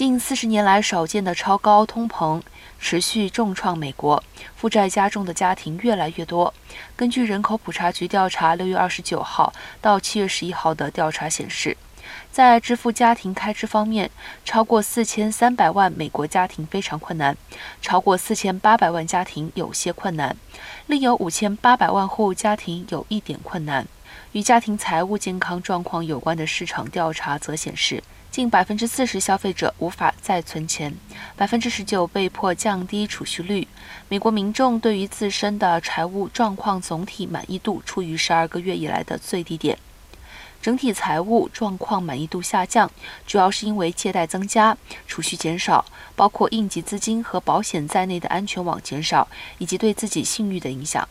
近四十年来少见的超高通膨持续重创美国，负债加重的家庭越来越多。根据人口普查局调查，六月二十九号到七月十一号的调查显示，在支付家庭开支方面，超过四千三百万美国家庭非常困难，超过四千八百万家庭有些困难，另有五千八百万户家庭有一点困难。与家庭财务健康状况有关的市场调查则显示。近百分之四十消费者无法再存钱，百分之十九被迫降低储蓄率。美国民众对于自身的财务状况总体满意度处于十二个月以来的最低点，整体财务状况满意度下降，主要是因为借贷增加、储蓄减少，包括应急资金和保险在内的安全网减少，以及对自己信誉的影响。